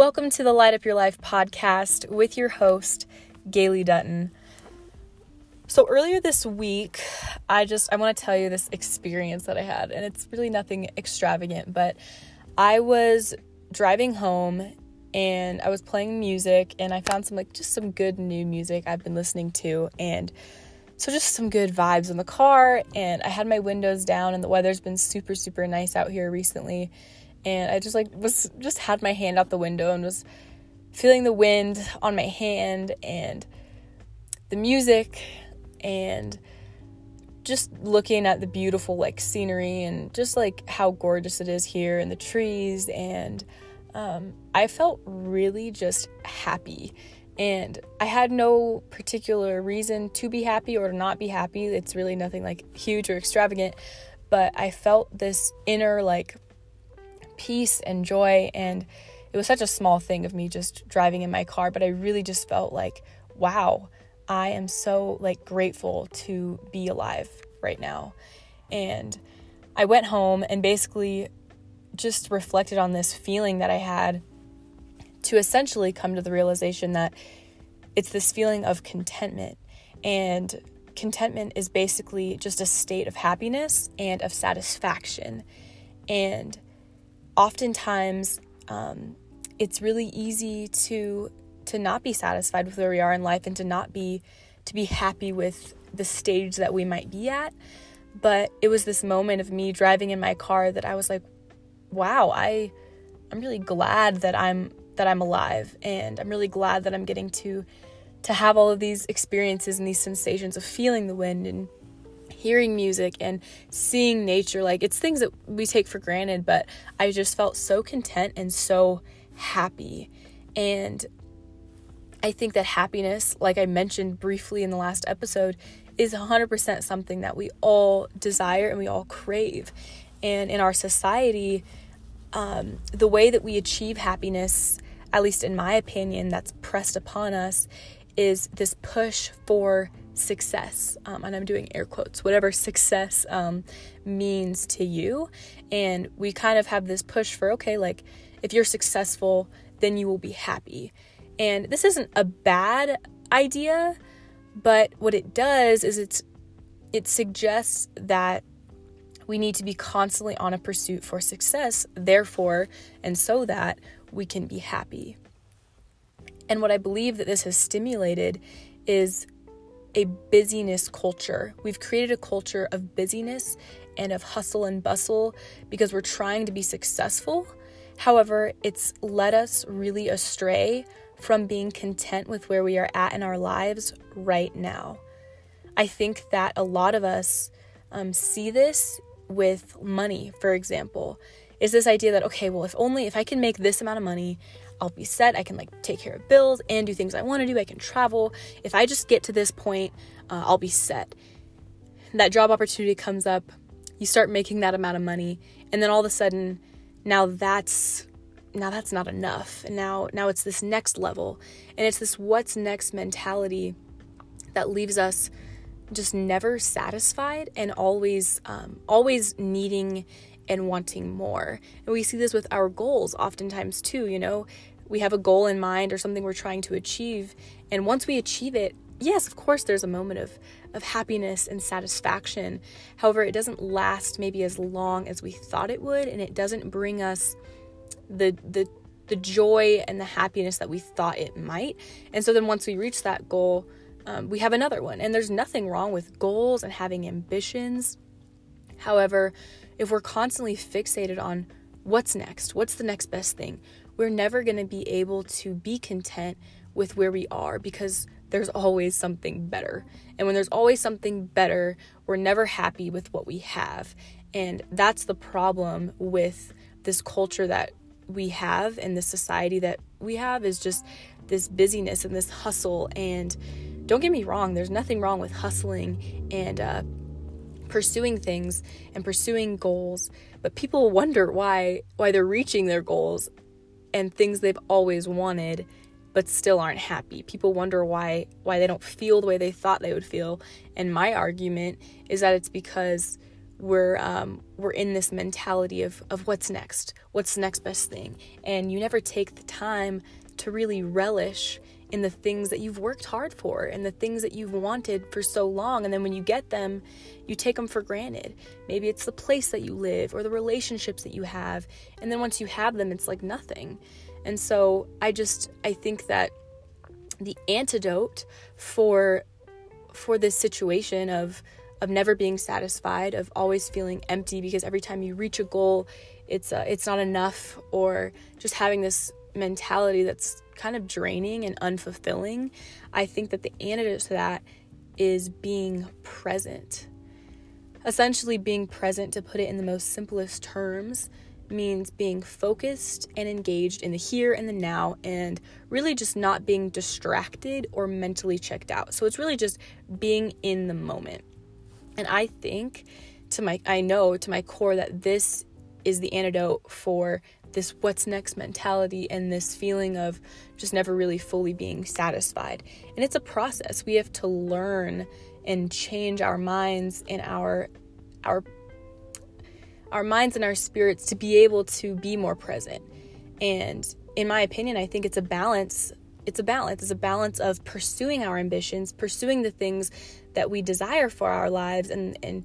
Welcome to the Light Up Your Life podcast with your host, Gailey Dutton. So earlier this week, I just I want to tell you this experience that I had and it's really nothing extravagant, but I was driving home and I was playing music and I found some like just some good new music I've been listening to and so just some good vibes in the car and I had my windows down and the weather's been super super nice out here recently and I just like was just had my hand out the window and was feeling the wind on my hand and the music and just looking at the beautiful like scenery and just like how gorgeous it is here and the trees and um, I felt really just happy and I had no particular reason to be happy or to not be happy. It's really nothing like huge or extravagant, but I felt this inner like peace and joy and it was such a small thing of me just driving in my car, but I really just felt like, wow, I am so like grateful to be alive right now. And I went home and basically just reflected on this feeling that I had to essentially come to the realization that it's this feeling of contentment. And contentment is basically just a state of happiness and of satisfaction. And oftentimes, um, it's really easy to to not be satisfied with where we are in life and to not be to be happy with the stage that we might be at. But it was this moment of me driving in my car that I was like wow I I'm really glad that I'm that I'm alive and I'm really glad that I'm getting to to have all of these experiences and these sensations of feeling the wind and hearing music and seeing nature like it's things that we take for granted but I just felt so content and so happy and I think that happiness, like I mentioned briefly in the last episode, is 100% something that we all desire and we all crave. And in our society, um, the way that we achieve happiness, at least in my opinion, that's pressed upon us, is this push for success. Um, and I'm doing air quotes, whatever success um, means to you. And we kind of have this push for, okay, like if you're successful, then you will be happy. And this isn't a bad idea, but what it does is it's it suggests that we need to be constantly on a pursuit for success, therefore, and so that we can be happy. And what I believe that this has stimulated is a busyness culture. We've created a culture of busyness and of hustle and bustle because we're trying to be successful. However, it's led us really astray from being content with where we are at in our lives right now. I think that a lot of us um, see this with money, for example, is this idea that, okay, well, if only if I can make this amount of money, I'll be set. I can like take care of bills and do things I want to do. I can travel. If I just get to this point, uh, I'll be set. That job opportunity comes up, you start making that amount of money, and then all of a sudden, now that's now that's not enough and now now it's this next level and it's this what's next mentality that leaves us just never satisfied and always um, always needing and wanting more and we see this with our goals oftentimes too you know we have a goal in mind or something we're trying to achieve and once we achieve it yes of course there's a moment of of happiness and satisfaction however it doesn't last maybe as long as we thought it would and it doesn't bring us the the the joy and the happiness that we thought it might. And so then once we reach that goal, um, we have another one. And there's nothing wrong with goals and having ambitions. However, if we're constantly fixated on what's next, what's the next best thing, we're never going to be able to be content with where we are because there's always something better. And when there's always something better, we're never happy with what we have. And that's the problem with this culture that we have and this society that we have is just this busyness and this hustle. And don't get me wrong, there's nothing wrong with hustling and uh, pursuing things and pursuing goals, but people wonder why why they're reaching their goals and things they've always wanted but still aren't happy. People wonder why why they don't feel the way they thought they would feel. And my argument is that it's because we're um, we're in this mentality of of what's next, what's the next best thing, and you never take the time to really relish in the things that you've worked hard for and the things that you've wanted for so long. And then when you get them, you take them for granted. Maybe it's the place that you live or the relationships that you have. And then once you have them, it's like nothing. And so I just, I think that the antidote for for this situation of of never being satisfied, of always feeling empty because every time you reach a goal, it's uh, it's not enough, or just having this mentality that's kind of draining and unfulfilling. I think that the antidote to that is being present. Essentially, being present, to put it in the most simplest terms, means being focused and engaged in the here and the now and really just not being distracted or mentally checked out. So it's really just being in the moment. And I think to my I know to my core that this is the antidote for this what's next mentality and this feeling of just never really fully being satisfied. And it's a process. We have to learn and change our minds and our our our minds and our spirits to be able to be more present. And in my opinion, I think it's a balance it's a balance. It's a balance of pursuing our ambitions, pursuing the things that we desire for our lives and and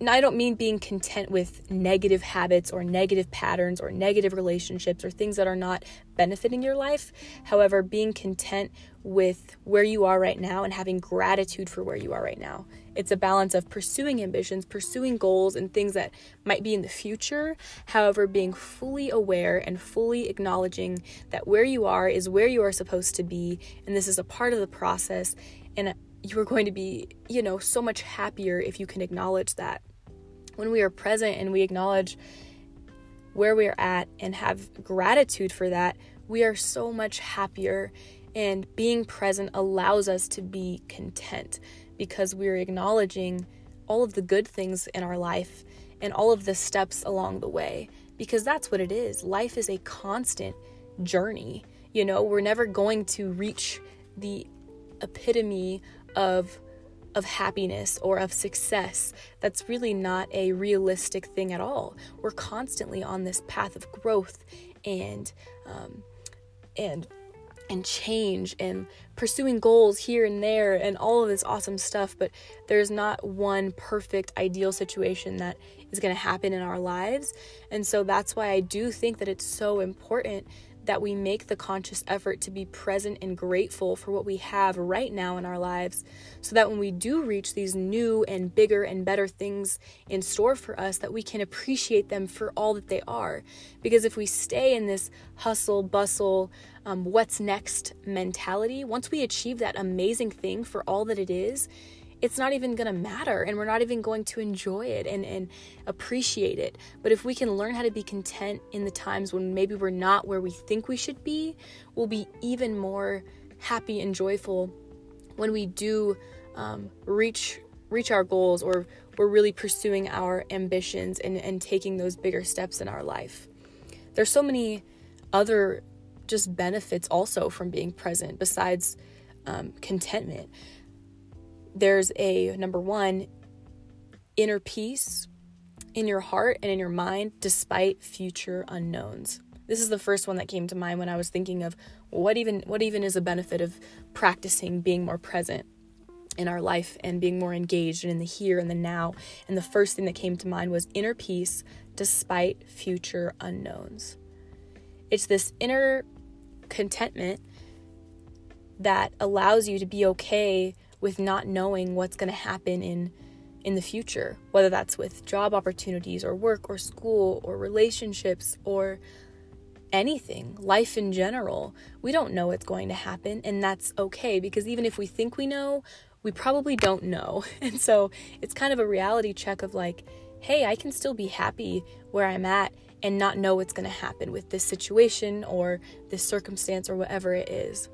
and I don't mean being content with negative habits or negative patterns or negative relationships or things that are not benefiting your life. However, being content with where you are right now and having gratitude for where you are right now. It's a balance of pursuing ambitions, pursuing goals, and things that might be in the future. However, being fully aware and fully acknowledging that where you are is where you are supposed to be, and this is a part of the process. And you are going to be, you know, so much happier if you can acknowledge that. When we are present and we acknowledge where we are at and have gratitude for that, we are so much happier. And being present allows us to be content because we're acknowledging all of the good things in our life and all of the steps along the way. Because that's what it is. Life is a constant journey. You know, we're never going to reach the epitome of of happiness or of success. That's really not a realistic thing at all. We're constantly on this path of growth and um, and and change and pursuing goals here and there and all of this awesome stuff but there's not one perfect ideal situation that is going to happen in our lives and so that's why I do think that it's so important that we make the conscious effort to be present and grateful for what we have right now in our lives so that when we do reach these new and bigger and better things in store for us that we can appreciate them for all that they are. Because if we stay in this hustle bustle um, what's next mentality once we achieve that amazing thing for all that it is it's not even going to matter and we're not even going to enjoy it and, and appreciate it. But if we can learn how to be content in the times when maybe we're not where we think we should be, we'll be even more happy and joyful when we do um, reach reach our goals or we're really pursuing our ambitions and, and taking those bigger steps in our life. There's so many other just benefits also from being present besides um, contentment there's a number one, inner peace in your heart and in your mind despite future unknowns. This is the first one that came to mind when I was thinking of what even what even is a benefit of practicing being more present in our life and being more engaged and in the here and the now. And the first thing that came to mind was inner peace despite future unknowns. It's this inner contentment that allows you to be okay with not knowing what's going to happen in in the future, whether that's with job opportunities or work or school or relationships or anything, life in general. We don't know what's going to happen, and that's okay because even if we think we know, we probably don't know. And so it's kind of a reality check of like, hey, I can still be happy where I'm at and not know what's going to happen with this situation or this circumstance or whatever it is.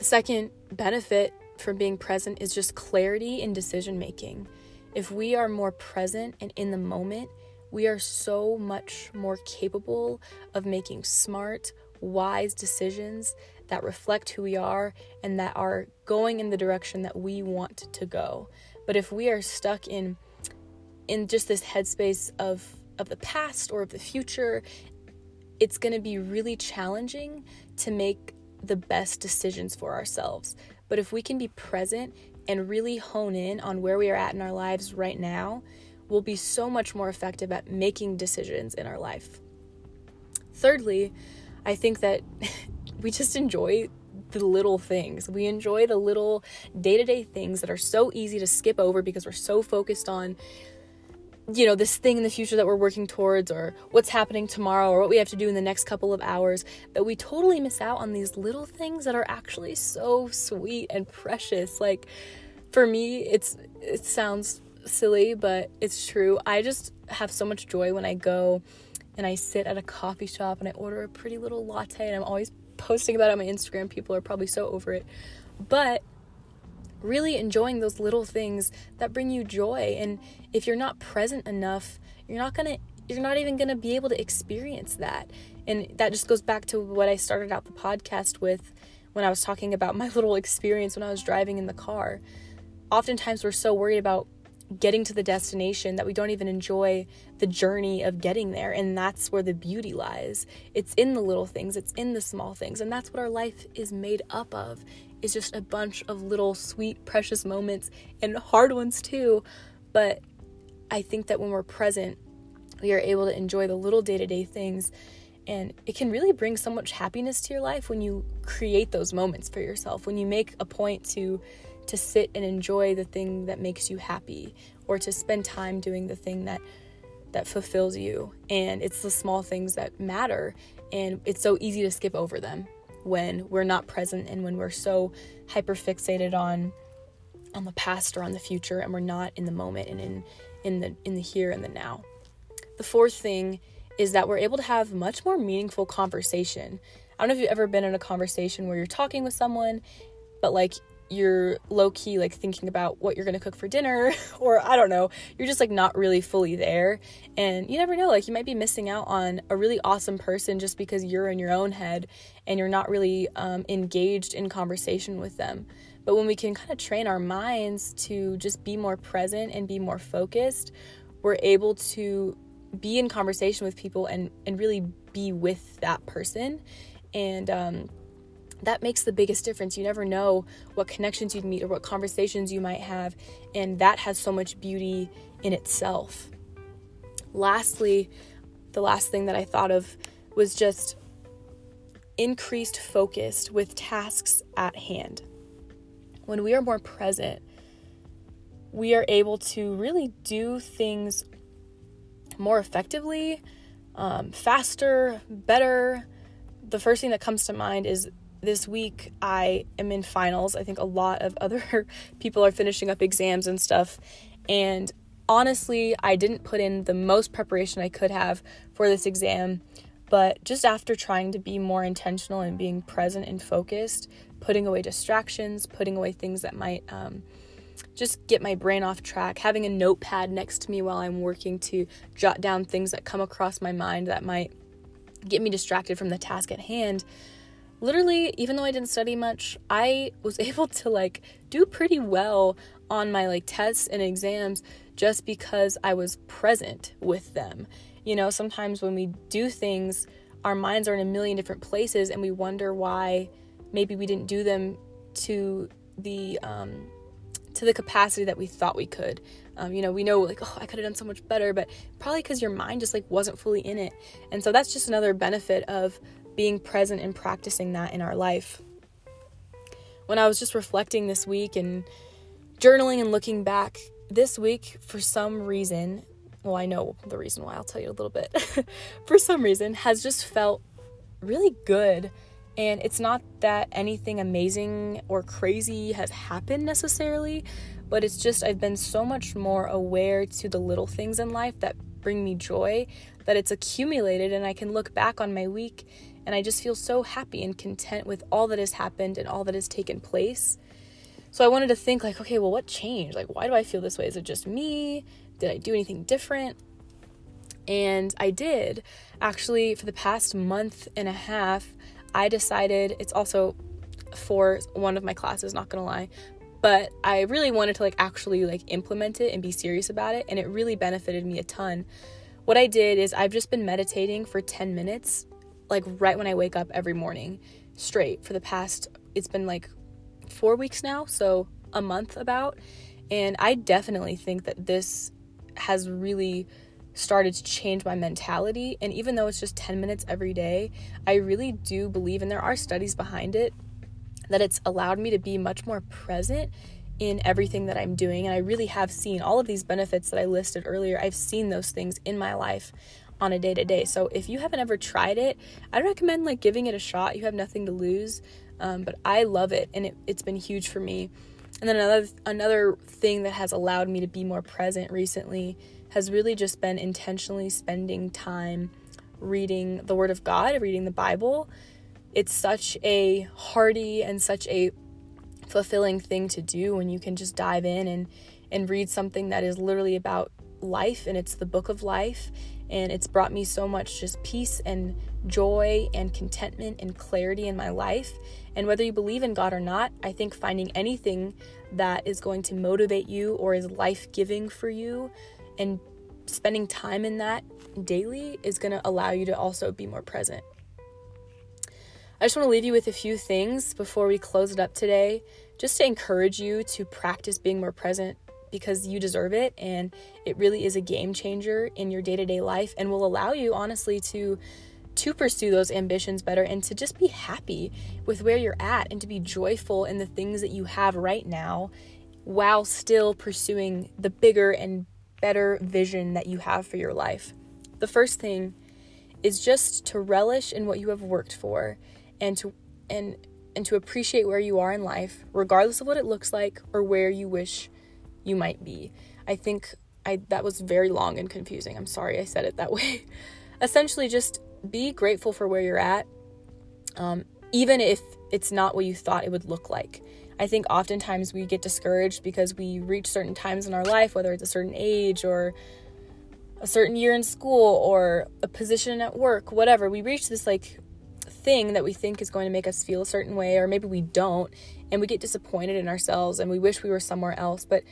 The second benefit from being present is just clarity in decision making. If we are more present and in the moment, we are so much more capable of making smart, wise decisions that reflect who we are and that are going in the direction that we want to go. But if we are stuck in in just this headspace of of the past or of the future, it's going to be really challenging to make the best decisions for ourselves. But if we can be present and really hone in on where we are at in our lives right now, we'll be so much more effective at making decisions in our life. Thirdly, I think that we just enjoy the little things. We enjoy the little day to day things that are so easy to skip over because we're so focused on, you know, this thing in the future that we're working towards or what's happening tomorrow or what we have to do in the next couple of hours that we totally miss out on these little things that are actually so sweet and precious. Like, for me, it's it sounds silly, but it's true. I just have so much joy when I go and I sit at a coffee shop and I order a pretty little latte and I'm always posting about it on my Instagram. People are probably so over it. But really enjoying those little things that bring you joy and if you're not present enough, you're not going to you're not even going to be able to experience that. And that just goes back to what I started out the podcast with when I was talking about my little experience when I was driving in the car. Oftentimes we're so worried about getting to the destination that we don't even enjoy the journey of getting there. And that's where the beauty lies. It's in the little things, it's in the small things. And that's what our life is made up of. Is just a bunch of little sweet, precious moments and hard ones too. But I think that when we're present, we are able to enjoy the little day to day things. And it can really bring so much happiness to your life when you create those moments for yourself, when you make a point to to sit and enjoy the thing that makes you happy or to spend time doing the thing that that fulfills you and it's the small things that matter and it's so easy to skip over them when we're not present and when we're so hyper fixated on on the past or on the future and we're not in the moment and in in the in the here and the now. The fourth thing is that we're able to have much more meaningful conversation. I don't know if you've ever been in a conversation where you're talking with someone but like you're low key like thinking about what you're to cook for dinner or I don't know, you're just like not really fully there. And you never know like you might be missing out on a really awesome person just because you're in your own head and you're not really um, engaged in conversation with them. But when we can kind of train our minds to just be more present and be more focused, we're able to be in conversation with people and and really be with that person. And um that makes the biggest difference. You never know what connections you'd meet or what conversations you might have, and that has so much beauty in itself. Lastly, the last thing that I thought of was just increased focus with tasks at hand. When we are more present, we are able to really do things more effectively, um, faster, better. The first thing that comes to mind is this week I am in finals. I think a lot of other people are finishing up exams and stuff. And honestly, I didn't put in the most preparation I could have for this exam. But just after trying to be more intentional and being present and focused, putting away distractions, putting away things that might um, just get my brain off track, having a notepad next to me while I'm working to jot down things that come across my mind that might get me distracted from the task at hand literally even though i didn't study much i was able to like do pretty well on my like tests and exams just because i was present with them. You know sometimes when we do things our minds are in a million different places and we wonder why maybe we didn't do them to the um to the capacity that we thought we could. Um, you know we know like oh i could have done so much better but probably because your mind just like wasn't fully in it. And so that's just another benefit of being present and practicing that in our life. When I was just reflecting this week and journaling and looking back, this week, for some reason, well, I know the reason why, I'll tell you a little bit, for some reason, has just felt really good. And it's not that anything amazing or crazy has happened necessarily, but it's just I've been so much more aware to the little things in life that bring me joy that it's accumulated and I can look back on my week and I just feel so happy and content with all that has happened and all that has taken place. So I wanted to think, like, okay, well, what changed? Like, why do I feel this way? Is it just me? Did I do anything different? And I did. Actually, for the past month and a half, I decided it's also for one of my classes, not gonna lie, but I really wanted to like actually like implement it and be serious about it and it really benefited me a ton. What I did is I've just been meditating for 10 minutes like right when I wake up every morning straight for the past it's been like 4 weeks now, so a month about. And I definitely think that this has really started to change my mentality. And even though it's just 10 minutes every day, I really do believe, and there are studies behind it, that it's allowed me to be much more present in everything that I'm doing. And I really have seen all of these benefits that I listed earlier. I've seen those things in my life on a day to day. So if you haven't ever tried it, I'd recommend like giving it a shot. You have nothing to lose. Um, but I love it and it, it's been huge for me. And then another another thing that has allowed me to be more present recently has really just been intentionally spending time reading the Word of God, reading the Bible. It's such a hearty and such a fulfilling thing to do when you can just dive in and and read something that is literally about life and it's the book of life and it's brought me so much just peace and joy and contentment and clarity in my life. And whether you believe in God or not, I think finding anything that is going to motivate you or is life giving for you and spending time in that daily is going to allow you to also be more present. I just want to leave you with a few things before we close it up today, just to encourage you to practice being more present because you deserve it and it really is a game changer in your day-to-day life and will allow you honestly to to pursue those ambitions better and to just be happy with where you're at and to be joyful in the things that you have right now while still pursuing the bigger and better vision that you have for your life. The first thing is just to relish in what you have worked for and to and and to appreciate where you are in life regardless of what it looks like or where you wish you might be. I think I that was very long and confusing. I'm sorry I said it that way. Essentially just be grateful for where you're at. Um, even if it's not what you thought it would look like. I think oftentimes we get discouraged because we reach certain times in our life, whether it's a certain age or a certain year in school or a position at work, whatever. We reach this like thing that we think is going to make us feel a certain way, or maybe we don't, and we get disappointed in ourselves and we wish we were somewhere else. But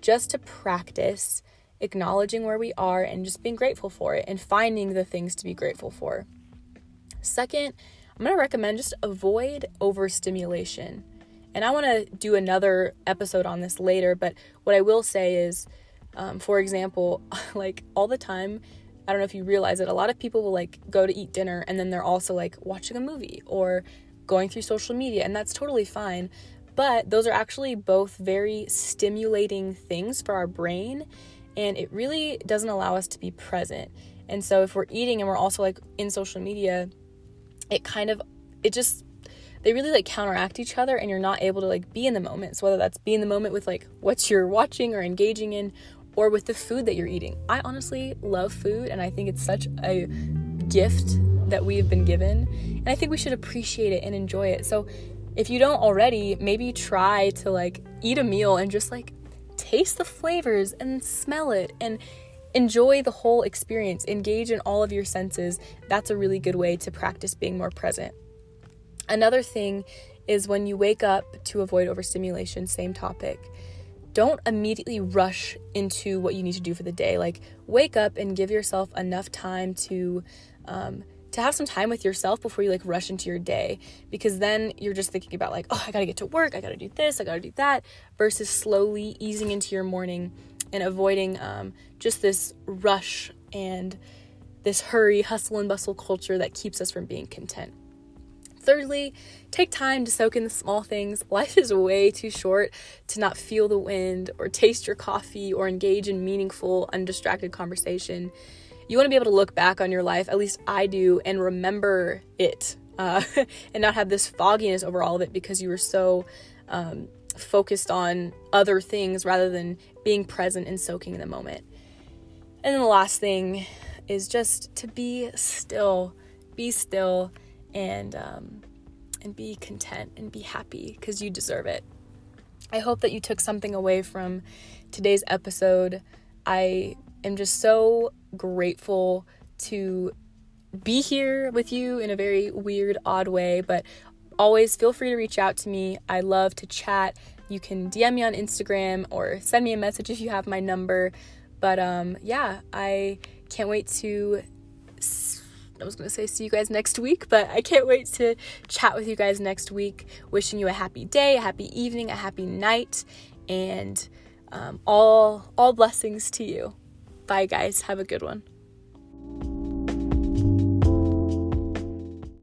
just to practice acknowledging where we are and just being grateful for it and finding the things to be grateful for. Second, I'm going to recommend just avoid overstimulation. And I want to do another episode on this later, but what I will say is, um, for example, like all the time, I don't know if you realize it, a lot of people will like go to eat dinner and then they're also like watching a movie or going through social media, and that's totally fine. But those are actually both very stimulating things for our brain, and it really doesn't allow us to be present. And so if we're eating and we're also like in social media, it kind of it just they really like counteract each other and you're not able to like be in the moment. So whether that's be in the moment with like what you're watching or engaging in or with the food that you're eating. I honestly love food and I think it's such a gift that we have been given and I think we should appreciate it and enjoy it. So if you don't already, maybe try to like eat a meal and just like taste the flavors and smell it and enjoy the whole experience. Engage in all of your senses. That's a really good way to practice being more present. Another thing is when you wake up to avoid overstimulation, same topic. Don't immediately rush into what you need to do for the day. Like, wake up and give yourself enough time to um, to have some time with yourself before you like rush into your day because then you're just thinking about like oh i gotta get to work i gotta do this i gotta do that versus slowly easing into your morning and avoiding um, just this rush and this hurry hustle and bustle culture that keeps us from being content Thirdly, take time to soak in the small things. Life is way too short to not feel the wind or taste your coffee or engage in meaningful, undistracted conversation. You want to be able to look back on your life, at least I do, and remember it uh, and not have this fogginess over all of it because you were so um, focused on other things rather than being present and soaking in the moment. And then the last thing is just to be still, be still and um, and be content and be happy because you deserve it. I hope that you took something away from today's episode. I am just so grateful to be here with you in a very weird, odd way, but always feel free to reach out to me. I love to chat you can DM me on Instagram or send me a message if you have my number. But um, yeah, I can't wait to. I was going to say see you guys next week, but I can't wait to chat with you guys next week. Wishing you a happy day, a happy evening, a happy night, and um, all all blessings to you. Bye, guys. Have a good one.